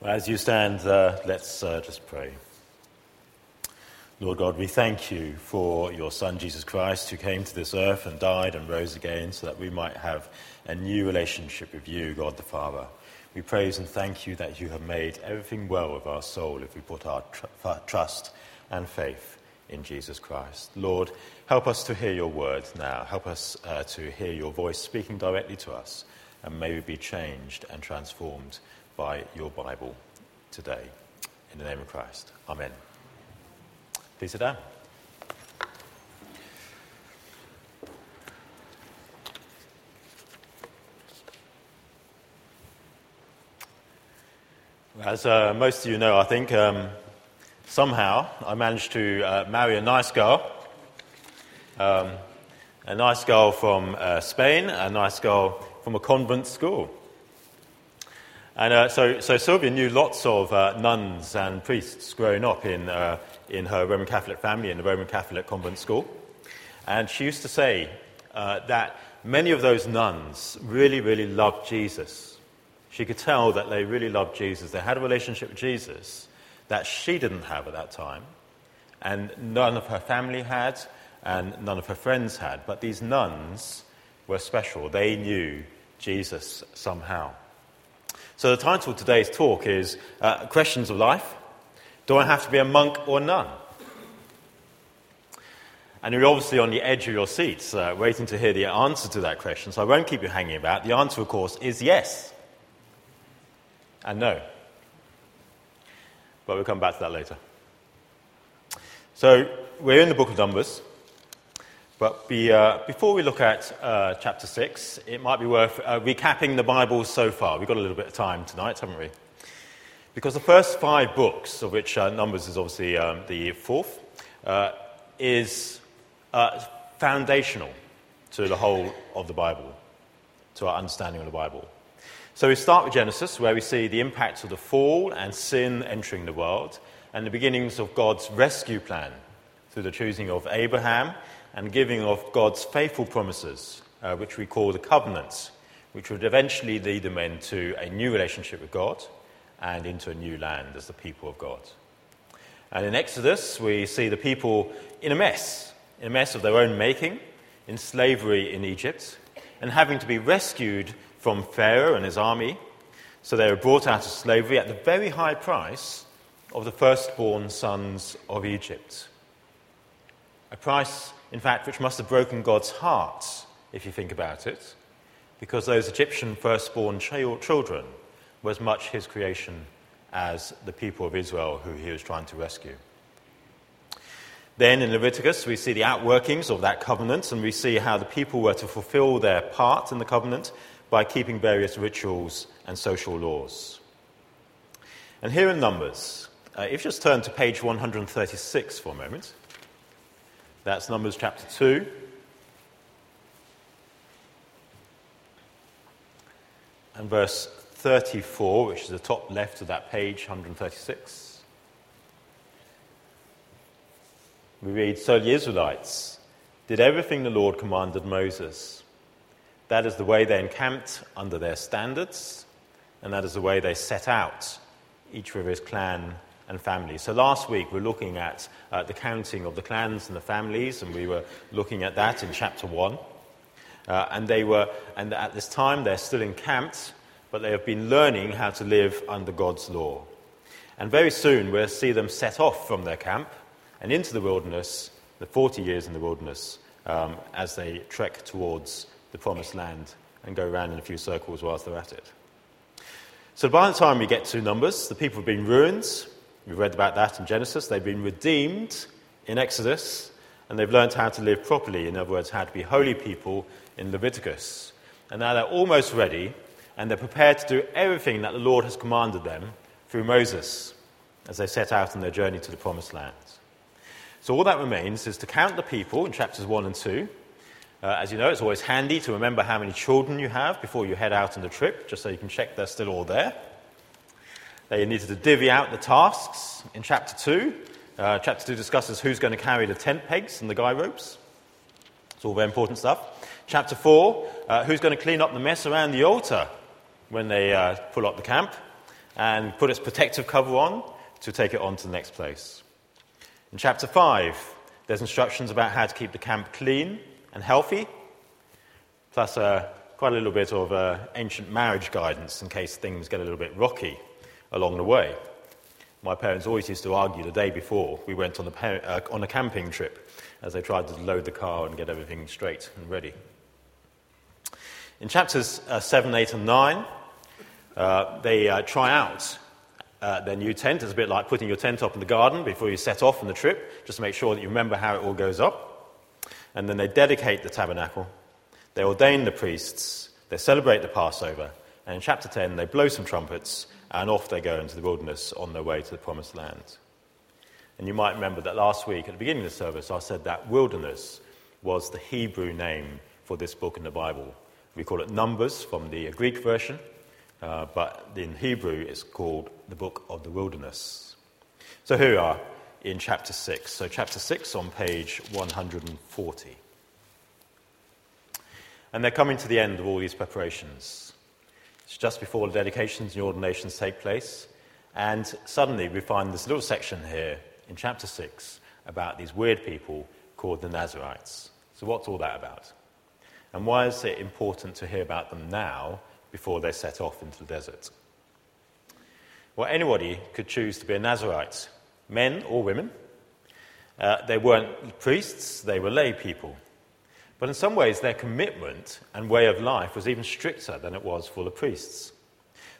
As you stand, uh, let's uh, just pray. Lord God, we thank you for your Son, Jesus Christ, who came to this earth and died and rose again so that we might have a new relationship with you, God the Father. We praise and thank you that you have made everything well with our soul if we put our tr- trust and faith in Jesus Christ. Lord, help us to hear your word now. Help us uh, to hear your voice speaking directly to us, and may we be changed and transformed by your Bible today. In the name of Christ. Amen. Please sit down. As uh, most of you know, I think um, somehow I managed to uh, marry a nice girl. Um, a nice girl from uh, Spain, a nice girl from a convent school. And uh, so, so Sylvia knew lots of uh, nuns and priests growing up in, uh, in her Roman Catholic family in the Roman Catholic convent school. And she used to say uh, that many of those nuns really, really loved Jesus. She could tell that they really loved Jesus. They had a relationship with Jesus that she didn't have at that time, and none of her family had, and none of her friends had. But these nuns were special. They knew Jesus somehow. So, the title of today's talk is uh, Questions of Life Do I have to be a monk or nun? And you're obviously on the edge of your seats, uh, waiting to hear the answer to that question, so I won't keep you hanging about. The answer, of course, is yes and no. But we'll come back to that later. So, we're in the book of Numbers. But be, uh, before we look at uh, chapter 6, it might be worth uh, recapping the Bible so far. We've got a little bit of time tonight, haven't we? Because the first five books, of which uh, Numbers is obviously um, the fourth, uh, is uh, foundational to the whole of the Bible, to our understanding of the Bible. So we start with Genesis, where we see the impacts of the fall and sin entering the world, and the beginnings of God's rescue plan through the choosing of Abraham and giving of God's faithful promises, uh, which we call the covenants, which would eventually lead them into a new relationship with God and into a new land as the people of God. And in Exodus, we see the people in a mess, in a mess of their own making, in slavery in Egypt, and having to be rescued from Pharaoh and his army. So they were brought out of slavery at the very high price of the firstborn sons of Egypt. A price in fact, which must have broken God's heart, if you think about it, because those Egyptian firstborn children were as much his creation as the people of Israel who he was trying to rescue. Then in Leviticus, we see the outworkings of that covenant, and we see how the people were to fulfill their part in the covenant by keeping various rituals and social laws. And here in Numbers, uh, if you just turn to page 136 for a moment. That's Numbers chapter 2. And verse 34, which is the top left of that page, 136. We read So the Israelites did everything the Lord commanded Moses. That is the way they encamped under their standards, and that is the way they set out, each with his clan and families. So last week we were looking at uh, the counting of the clans and the families, and we were looking at that in chapter 1. Uh, and they were, and at this time they're still encamped, but they have been learning how to live under God's law. And very soon we'll see them set off from their camp and into the wilderness, the 40 years in the wilderness, um, as they trek towards the promised land and go around in a few circles whilst they're at it. So by the time we get to Numbers, the people have been ruined, We've read about that in Genesis. They've been redeemed in Exodus, and they've learned how to live properly. In other words, how to be holy people in Leviticus. And now they're almost ready, and they're prepared to do everything that the Lord has commanded them through Moses as they set out on their journey to the promised land. So all that remains is to count the people in chapters 1 and 2. Uh, as you know, it's always handy to remember how many children you have before you head out on the trip, just so you can check they're still all there. They needed to divvy out the tasks in chapter 2. Uh, chapter 2 discusses who's going to carry the tent pegs and the guy ropes. It's all very important stuff. Chapter 4, uh, who's going to clean up the mess around the altar when they uh, pull up the camp. and put its protective cover on to take it on to the next place. In chapter 5, there's instructions about how to keep the camp clean and healthy, plus uh, quite a little bit of uh, ancient marriage guidance in case things get a little bit rocky along the way. My parents always used to argue the day before we went on, the, uh, on a camping trip as they tried to load the car and get everything straight and ready. In chapters uh, 7, 8, and 9, uh, they uh, try out uh, their new tent. It's a bit like putting your tent up in the garden before you set off on the trip, just to make sure that you remember how it all goes up. And then they dedicate the tabernacle, they ordain the priests, they celebrate the Passover, and in chapter 10, they blow some trumpets, and off they go into the wilderness on their way to the promised land. And you might remember that last week at the beginning of the service, I said that wilderness was the Hebrew name for this book in the Bible. We call it Numbers from the Greek version, uh, but in Hebrew it's called the Book of the Wilderness. So here we are in chapter 6. So, chapter 6 on page 140. And they're coming to the end of all these preparations. It's just before the dedications and ordinations take place. And suddenly we find this little section here in chapter 6 about these weird people called the Nazarites. So, what's all that about? And why is it important to hear about them now before they set off into the desert? Well, anybody could choose to be a Nazarite, men or women. Uh, they weren't priests, they were lay people. But in some ways, their commitment and way of life was even stricter than it was for the priests.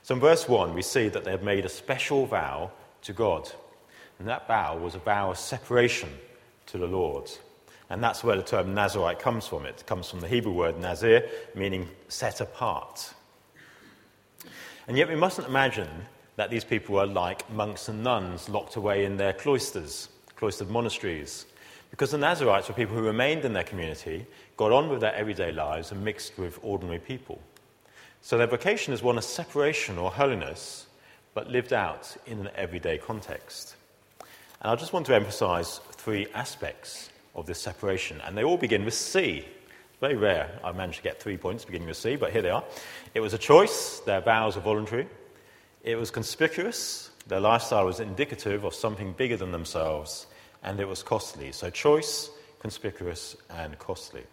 So in verse 1, we see that they had made a special vow to God. And that vow was a vow of separation to the Lord. And that's where the term Nazarite comes from. It comes from the Hebrew word Nazir, meaning set apart. And yet we mustn't imagine that these people were like monks and nuns locked away in their cloisters, cloistered monasteries. Because the Nazarites were people who remained in their community, got on with their everyday lives, and mixed with ordinary people. So their vocation is one of separation or holiness, but lived out in an everyday context. And I just want to emphasize three aspects of this separation, and they all begin with C. Very rare I managed to get three points beginning with C, but here they are. It was a choice, their vows are voluntary. It was conspicuous, their lifestyle was indicative of something bigger than themselves, and it was costly. So, choice, conspicuous, and costly.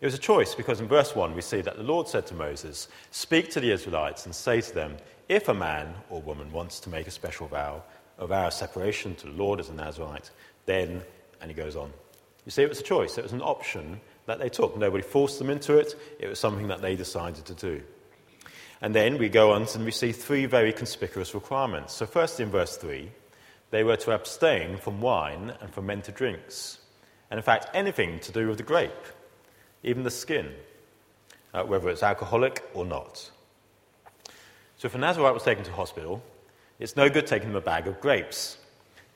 It was a choice because in verse 1 we see that the Lord said to Moses, Speak to the Israelites and say to them, If a man or woman wants to make a special vow, a vow of separation to the Lord as a Nazarite, then, and he goes on. You see, it was a choice, it was an option that they took. Nobody forced them into it, it was something that they decided to do. And then we go on and we see three very conspicuous requirements. So, first in verse 3, they were to abstain from wine and fermented drinks. And in fact, anything to do with the grape, even the skin, uh, whether it's alcoholic or not. So, if a Nazarite was taken to hospital, it's no good taking them a bag of grapes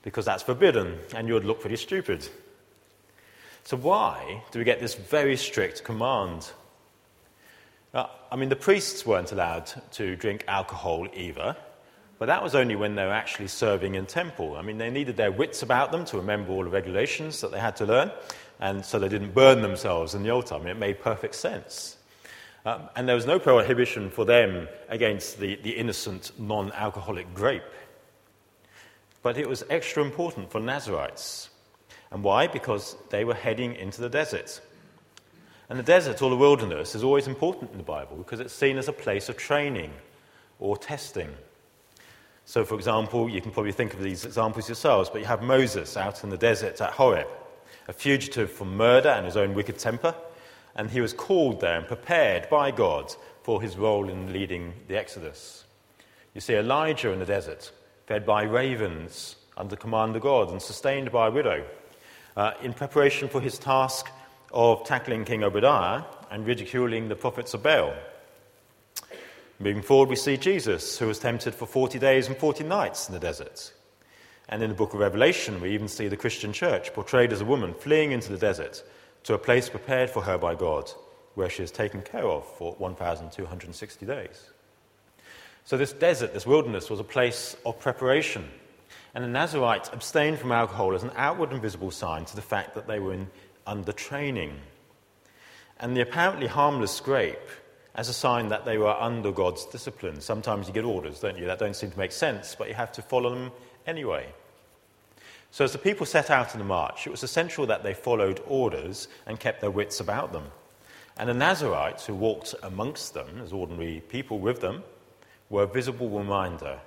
because that's forbidden and you would look pretty stupid. So, why do we get this very strict command? Uh, I mean, the priests weren't allowed to drink alcohol either, but that was only when they were actually serving in temple. I mean, they needed their wits about them to remember all the regulations that they had to learn, and so they didn't burn themselves in the altar. I mean, it made perfect sense. Um, and there was no prohibition for them against the, the innocent non alcoholic grape. But it was extra important for Nazarites. And why? Because they were heading into the desert. And the desert or the wilderness is always important in the Bible because it's seen as a place of training or testing. So, for example, you can probably think of these examples yourselves, but you have Moses out in the desert at Horeb, a fugitive from murder and his own wicked temper and he was called there and prepared by God for his role in leading the Exodus. You see Elijah in the desert, fed by ravens under command of God and sustained by a widow, uh, in preparation for his task of tackling King Obadiah and ridiculing the prophets of Baal. Moving forward, we see Jesus, who was tempted for 40 days and 40 nights in the desert. And in the book of Revelation, we even see the Christian church portrayed as a woman fleeing into the desert to a place prepared for her by God, where she is taken care of for 1,260 days. So, this desert, this wilderness, was a place of preparation. And the Nazarites abstained from alcohol as an outward and visible sign to the fact that they were in, under training. And the apparently harmless grape as a sign that they were under God's discipline. Sometimes you get orders, don't you, that don't seem to make sense, but you have to follow them anyway. So, as the people set out in the march, it was essential that they followed orders and kept their wits about them. And the Nazarites, who walked amongst them as ordinary people with them, were a visible reminder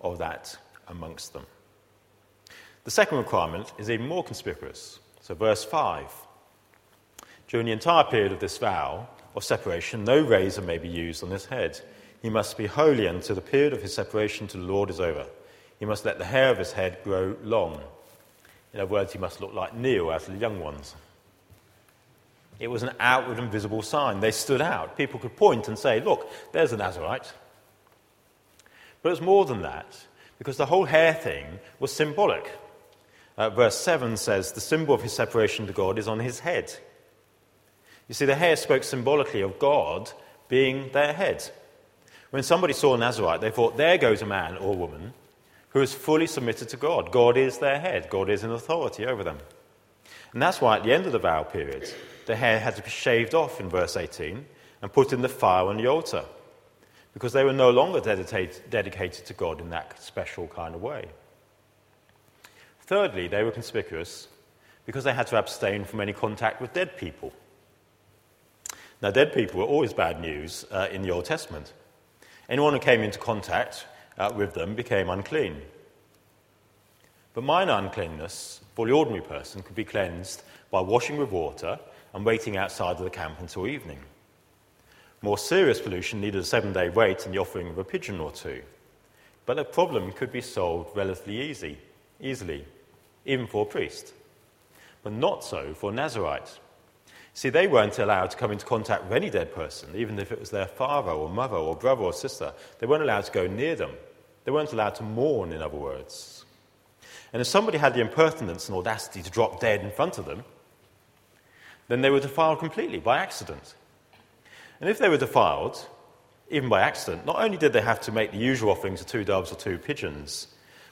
of that amongst them. The second requirement is even more conspicuous. So, verse 5 During the entire period of this vow of separation, no razor may be used on his head. He must be holy until the period of his separation to the Lord is over. He must let the hair of his head grow long. In other words, he must look like Neil out of the young ones. It was an outward and visible sign. They stood out. People could point and say, Look, there's a Nazarite. But it's more than that, because the whole hair thing was symbolic. Uh, verse 7 says, The symbol of his separation to God is on his head. You see, the hair spoke symbolically of God being their head. When somebody saw a Nazarite, they thought, There goes a man or woman who is fully submitted to God. God is their head, God is in authority over them. And that's why at the end of the vow period, the hair had to be shaved off in verse 18 and put in the fire on the altar because they were no longer dedicated to God in that special kind of way. Thirdly, they were conspicuous because they had to abstain from any contact with dead people. Now, dead people were always bad news uh, in the Old Testament. Anyone who came into contact uh, with them became unclean. But minor uncleanness for the ordinary person could be cleansed by washing with water and waiting outside of the camp until evening. More serious pollution needed a seven day wait and the offering of a pigeon or two. But the problem could be solved relatively easy, easily, even for a priest. But not so for Nazarites. See, they weren't allowed to come into contact with any dead person, even if it was their father or mother or brother or sister. They weren't allowed to go near them. They weren't allowed to mourn, in other words. And if somebody had the impertinence and audacity to drop dead in front of them, then they were defiled completely by accident. And if they were defiled, even by accident, not only did they have to make the usual offerings of two doves or two pigeons,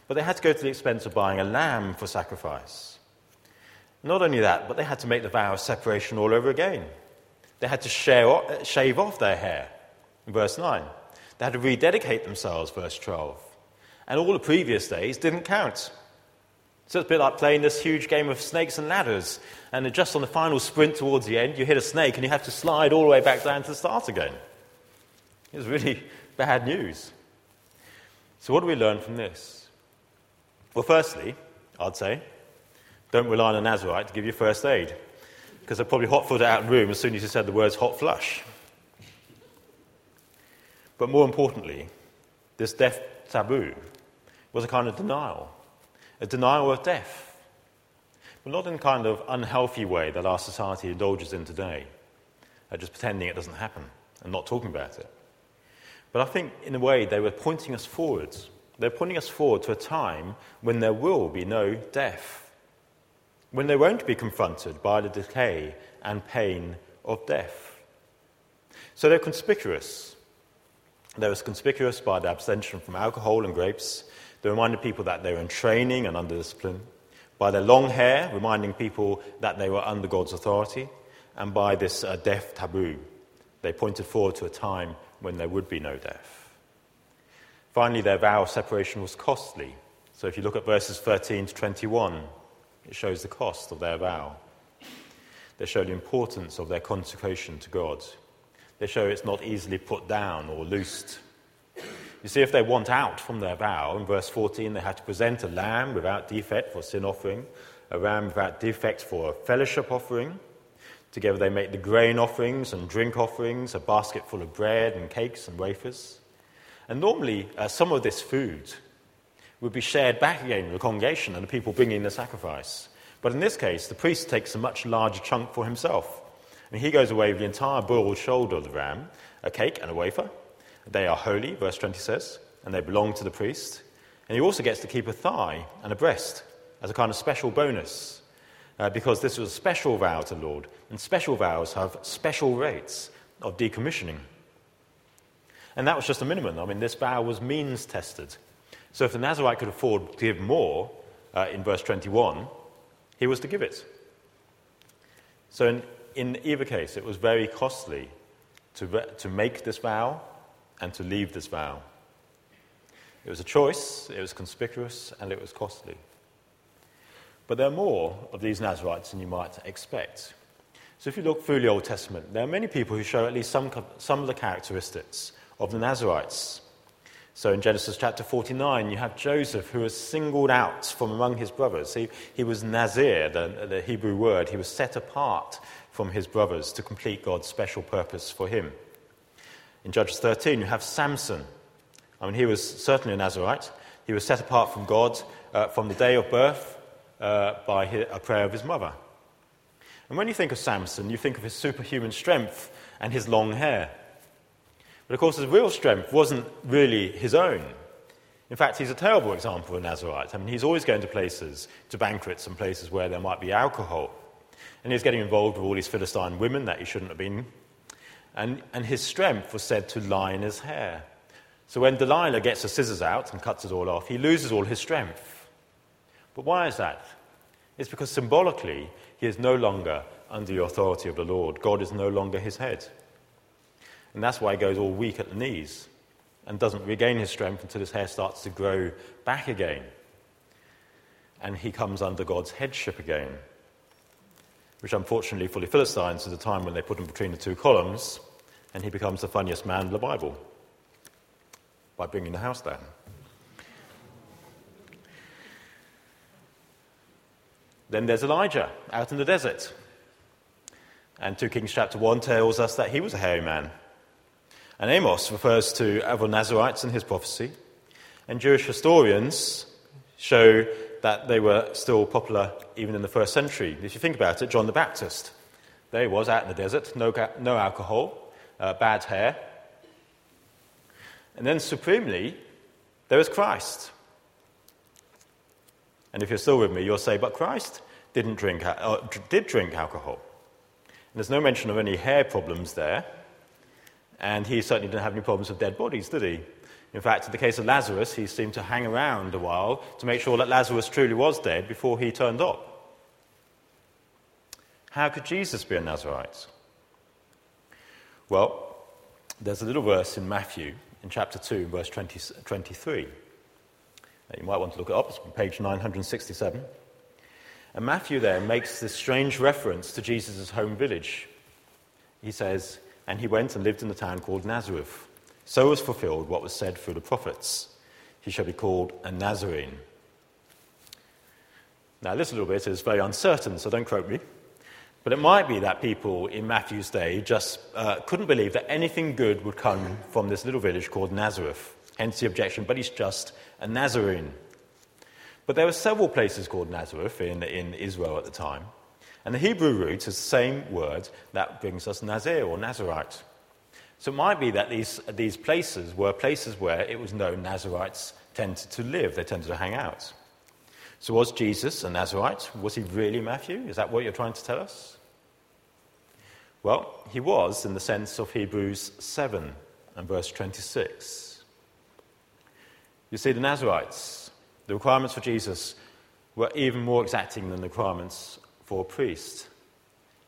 but they had to go to the expense of buying a lamb for sacrifice. Not only that, but they had to make the vow of separation all over again. They had to uh, shave off their hair, verse 9. They had to rededicate themselves, verse 12. And all the previous days didn't count. So it's a bit like playing this huge game of snakes and ladders. And just on the final sprint towards the end, you hit a snake and you have to slide all the way back down to the start again. It was really bad news. So, what do we learn from this? Well, firstly, I'd say, don't rely on a Nazarite to give you first aid, because they're probably hot footed out in the room as soon as you said the words hot flush. But more importantly, this death taboo was a kind of denial, a denial of death, but not in a kind of unhealthy way that our society indulges in today, uh, just pretending it doesn't happen and not talking about it. But I think, in a way, they were pointing us forwards. They're pointing us forward to a time when there will be no death, when they won't be confronted by the decay and pain of death. So they're conspicuous they were conspicuous by their abstention from alcohol and grapes. They reminded people that they were in training and under discipline. By their long hair, reminding people that they were under God's authority. And by this uh, death taboo, they pointed forward to a time when there would be no death. Finally, their vow of separation was costly. So if you look at verses 13 to 21, it shows the cost of their vow. They show the importance of their consecration to God they show it's not easily put down or loosed. You see, if they want out from their vow, in verse 14, they have to present a lamb without defect for sin offering, a ram without defect for a fellowship offering. Together they make the grain offerings and drink offerings, a basket full of bread and cakes and wafers. And normally, uh, some of this food would be shared back again with the congregation and the people bringing the sacrifice. But in this case, the priest takes a much larger chunk for himself. And he goes away with the entire broad shoulder of the ram, a cake and a wafer. They are holy, verse 20 says, and they belong to the priest. And he also gets to keep a thigh and a breast as a kind of special bonus, uh, because this was a special vow to the Lord, and special vows have special rates of decommissioning. And that was just a minimum. I mean, this vow was means tested. So if the Nazarite could afford to give more, uh, in verse 21, he was to give it. So in, in either case, it was very costly to, to make this vow and to leave this vow. It was a choice, it was conspicuous, and it was costly. But there are more of these Nazarites than you might expect. So if you look through the Old Testament, there are many people who show at least some, some of the characteristics of the Nazarites. So in Genesis chapter 49, you have Joseph who was singled out from among his brothers. He, he was Nazir, the, the Hebrew word. He was set apart from his brothers to complete God's special purpose for him. In Judges 13, you have Samson. I mean, he was certainly a Nazarite. He was set apart from God uh, from the day of birth uh, by a prayer of his mother. And when you think of Samson, you think of his superhuman strength and his long hair. But of course, his real strength wasn't really his own. In fact, he's a terrible example of a Nazarite. I mean, he's always going to places, to banquets and places where there might be alcohol. And he's getting involved with all these Philistine women that he shouldn't have been. And, and his strength was said to lie in his hair. So when Delilah gets the scissors out and cuts it all off, he loses all his strength. But why is that? It's because symbolically, he is no longer under the authority of the Lord. God is no longer his head. And that's why he goes all weak at the knees and doesn't regain his strength until his hair starts to grow back again. And he comes under God's headship again, which unfortunately for the Philistines is a time when they put him between the two columns and he becomes the funniest man in the Bible by bringing the house down. Then there's Elijah out in the desert. And 2 Kings chapter 1 tells us that he was a hairy man. And Amos refers to other Nazarites in his prophecy. And Jewish historians show that they were still popular even in the first century. If you think about it, John the Baptist, there he was out in the desert, no, no alcohol, uh, bad hair. And then supremely, there is Christ. And if you're still with me, you'll say, but Christ didn't drink, uh, did drink alcohol. And there's no mention of any hair problems there. And he certainly didn't have any problems with dead bodies, did he? In fact, in the case of Lazarus, he seemed to hang around a while to make sure that Lazarus truly was dead before he turned up. How could Jesus be a Nazarite? Well, there's a little verse in Matthew, in chapter 2, verse 20, 23. You might want to look it up, it's on page 967. And Matthew there makes this strange reference to Jesus' home village. He says, And he went and lived in the town called Nazareth. So was fulfilled what was said through the prophets He shall be called a Nazarene. Now, this little bit is very uncertain, so don't quote me. But it might be that people in Matthew's day just uh, couldn't believe that anything good would come from this little village called Nazareth. Hence the objection, but he's just a Nazarene. But there were several places called Nazareth in, in Israel at the time. And the Hebrew root is the same word that brings us Nazir or Nazarite. So it might be that these, these places were places where it was known Nazarites tended to live, they tended to hang out. So was Jesus a Nazarite? Was he really Matthew? Is that what you're trying to tell us? Well, he was in the sense of Hebrews 7 and verse 26. You see, the Nazarites, the requirements for Jesus were even more exacting than the requirements for a priest.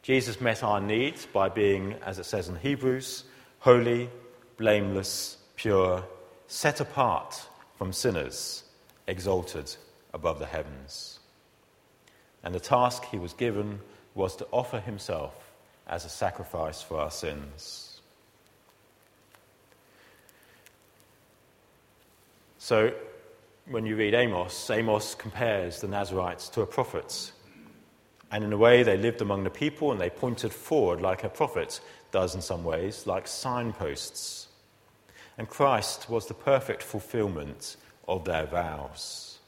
Jesus met our needs by being, as it says in Hebrews, holy, blameless, pure, set apart from sinners, exalted above the heavens. And the task he was given was to offer himself as a sacrifice for our sins. So, when you read Amos, Amos compares the Nazarites to a prophet. And in a way, they lived among the people and they pointed forward like a prophet does in some ways, like signposts. And Christ was the perfect fulfillment of their vows.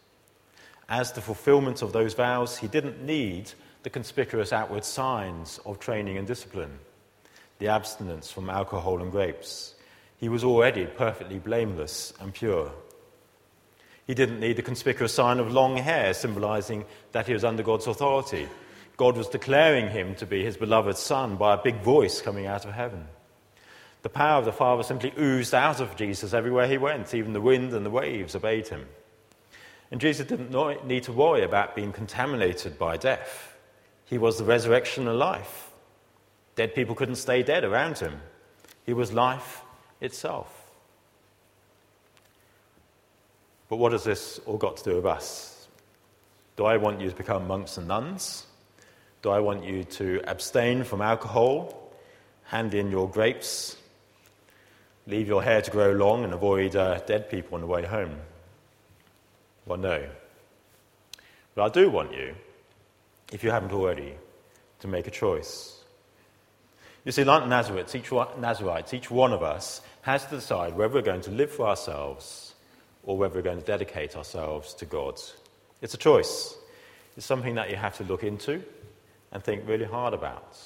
As the fulfillment of those vows, he didn't need the conspicuous outward signs of training and discipline, the abstinence from alcohol and grapes. He was already perfectly blameless and pure. He didn't need the conspicuous sign of long hair, symbolizing that he was under God's authority. God was declaring him to be his beloved son by a big voice coming out of heaven. The power of the Father simply oozed out of Jesus everywhere he went. Even the wind and the waves obeyed him. And Jesus didn't need to worry about being contaminated by death. He was the resurrection and life. Dead people couldn't stay dead around him. He was life itself. But what has this all got to do with us? Do I want you to become monks and nuns? Do I want you to abstain from alcohol, hand in your grapes, leave your hair to grow long, and avoid uh, dead people on the way home? Well, no. But I do want you, if you haven't already, to make a choice. You see, like Nazarites, each one, Nazarites, each one of us has to decide whether we're going to live for ourselves or whether we're going to dedicate ourselves to God. It's a choice. It's something that you have to look into and think really hard about.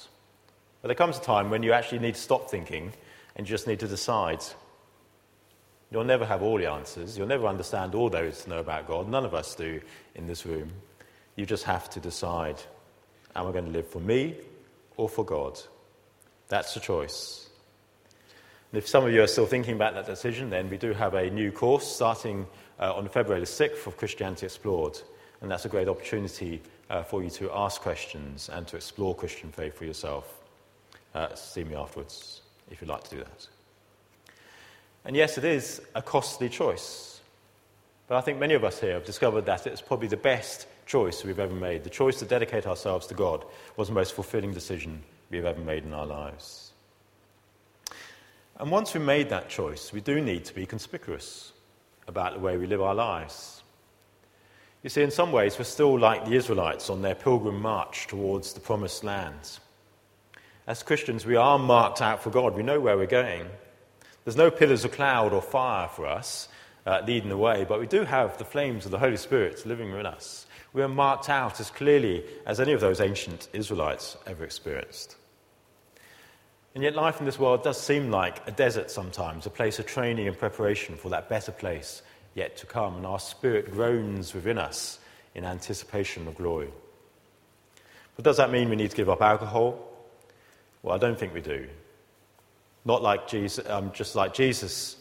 But there comes a time when you actually need to stop thinking and you just need to decide. You'll never have all the answers. You'll never understand all there is to know about God. None of us do in this room. You just have to decide am I going to live for me or for God? That's the choice. And if some of you are still thinking about that decision, then we do have a new course starting uh, on February the 6th of Christianity Explored. And that's a great opportunity uh, for you to ask questions and to explore Christian faith for yourself. Uh, see me afterwards if you'd like to do that. And yes, it is a costly choice. But I think many of us here have discovered that it's probably the best choice we've ever made. The choice to dedicate ourselves to God was the most fulfilling decision we've ever made in our lives. And once we've made that choice, we do need to be conspicuous about the way we live our lives. You see, in some ways, we're still like the Israelites on their pilgrim march towards the promised land. As Christians, we are marked out for God. We know where we're going. There's no pillars of cloud or fire for us uh, leading the way, but we do have the flames of the Holy Spirit living within us. We are marked out as clearly as any of those ancient Israelites ever experienced. And yet, life in this world does seem like a desert sometimes, a place of training and preparation for that better place yet to come, and our spirit groans within us in anticipation of glory. But does that mean we need to give up alcohol? Well, I don't think we do. Not like Jesus, um, just like Jesus,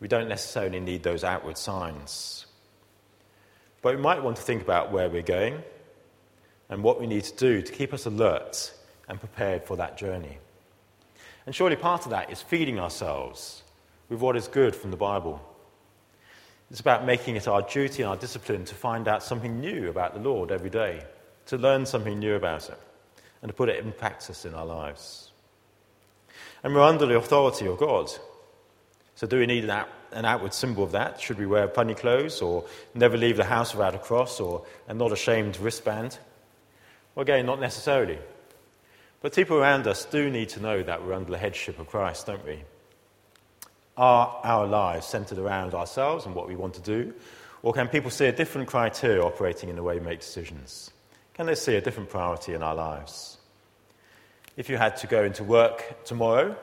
we don't necessarily need those outward signs. But we might want to think about where we're going and what we need to do to keep us alert and prepared for that journey. And surely part of that is feeding ourselves with what is good from the Bible. It's about making it our duty and our discipline to find out something new about the Lord every day, to learn something new about Him, and to put it in practice in our lives. And we're under the authority of God. So, do we need an, an outward symbol of that? Should we wear funny clothes or never leave the house without a cross or a not ashamed wristband? Well, again, not necessarily. But people around us do need to know that we're under the headship of Christ, don't we? Are our lives centered around ourselves and what we want to do? Or can people see a different criteria operating in the way we make decisions? Can they see a different priority in our lives? If you had to go into work tomorrow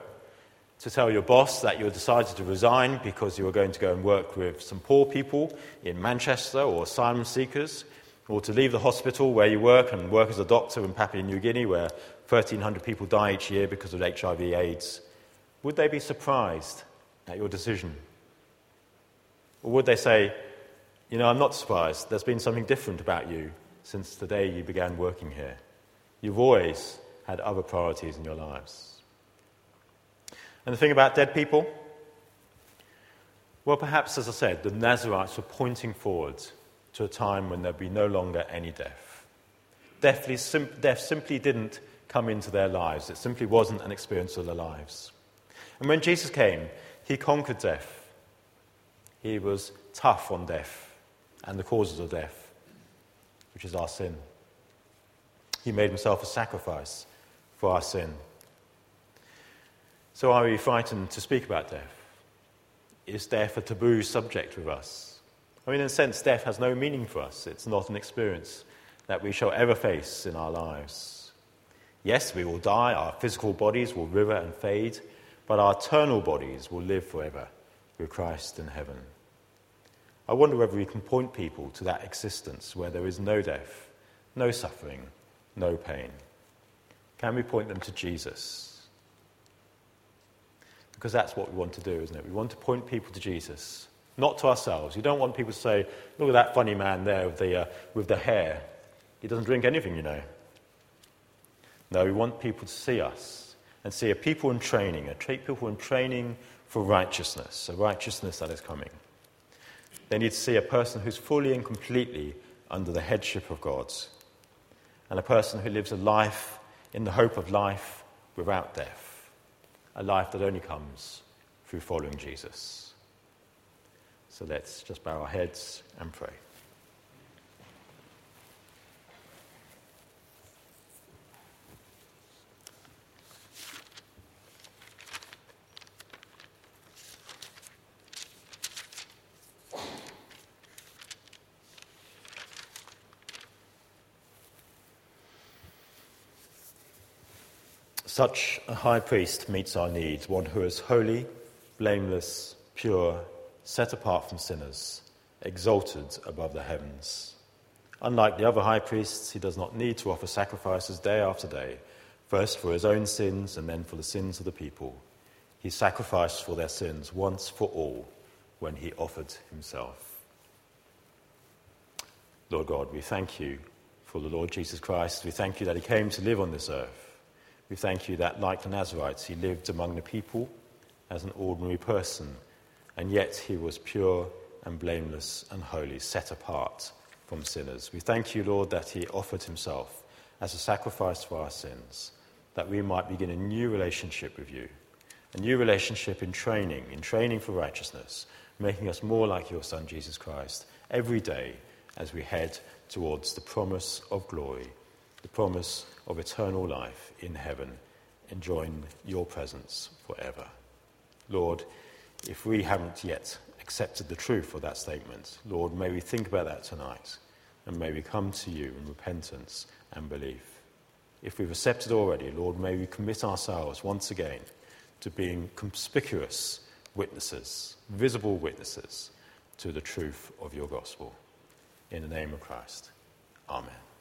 to tell your boss that you decided to resign because you were going to go and work with some poor people in Manchester or asylum seekers, or to leave the hospital where you work and work as a doctor in Papua New Guinea where 1,300 people die each year because of HIV/AIDS, would they be surprised at your decision? Or would they say, You know, I'm not surprised. There's been something different about you since the day you began working here. You've always had other priorities in your lives. And the thing about dead people? Well, perhaps, as I said, the Nazarites were pointing forward to a time when there'd be no longer any death. Death simply didn't come into their lives, it simply wasn't an experience of their lives. And when Jesus came, he conquered death. He was tough on death and the causes of death, which is our sin. He made himself a sacrifice for our sin. So, are we frightened to speak about death? Is death a taboo subject with us? I mean, in a sense, death has no meaning for us. It's not an experience that we shall ever face in our lives. Yes, we will die, our physical bodies will wither and fade, but our eternal bodies will live forever with Christ in heaven. I wonder whether we can point people to that existence where there is no death, no suffering, no pain. Can we point them to Jesus? Because that's what we want to do, isn't it? We want to point people to Jesus, not to ourselves. You don't want people to say, Look at that funny man there with the, uh, with the hair. He doesn't drink anything, you know. No, we want people to see us and see a people in training, a people in training for righteousness, a righteousness that is coming. They need to see a person who's fully and completely under the headship of God, and a person who lives a life in the hope of life without death, a life that only comes through following Jesus. So let's just bow our heads and pray. Such a high priest meets our needs, one who is holy, blameless, pure, set apart from sinners, exalted above the heavens. Unlike the other high priests, he does not need to offer sacrifices day after day, first for his own sins and then for the sins of the people. He sacrificed for their sins once for all when he offered himself. Lord God, we thank you for the Lord Jesus Christ. We thank you that he came to live on this earth. We thank you that, like the Nazarites, he lived among the people as an ordinary person, and yet he was pure and blameless and holy, set apart from sinners. We thank you, Lord, that he offered himself as a sacrifice for our sins, that we might begin a new relationship with you, a new relationship in training, in training for righteousness, making us more like your Son, Jesus Christ, every day as we head towards the promise of glory the promise of eternal life in heaven, enjoying your presence forever. Lord, if we haven't yet accepted the truth of that statement, Lord, may we think about that tonight and may we come to you in repentance and belief. If we've accepted already, Lord, may we commit ourselves once again to being conspicuous witnesses, visible witnesses to the truth of your gospel. In the name of Christ. Amen.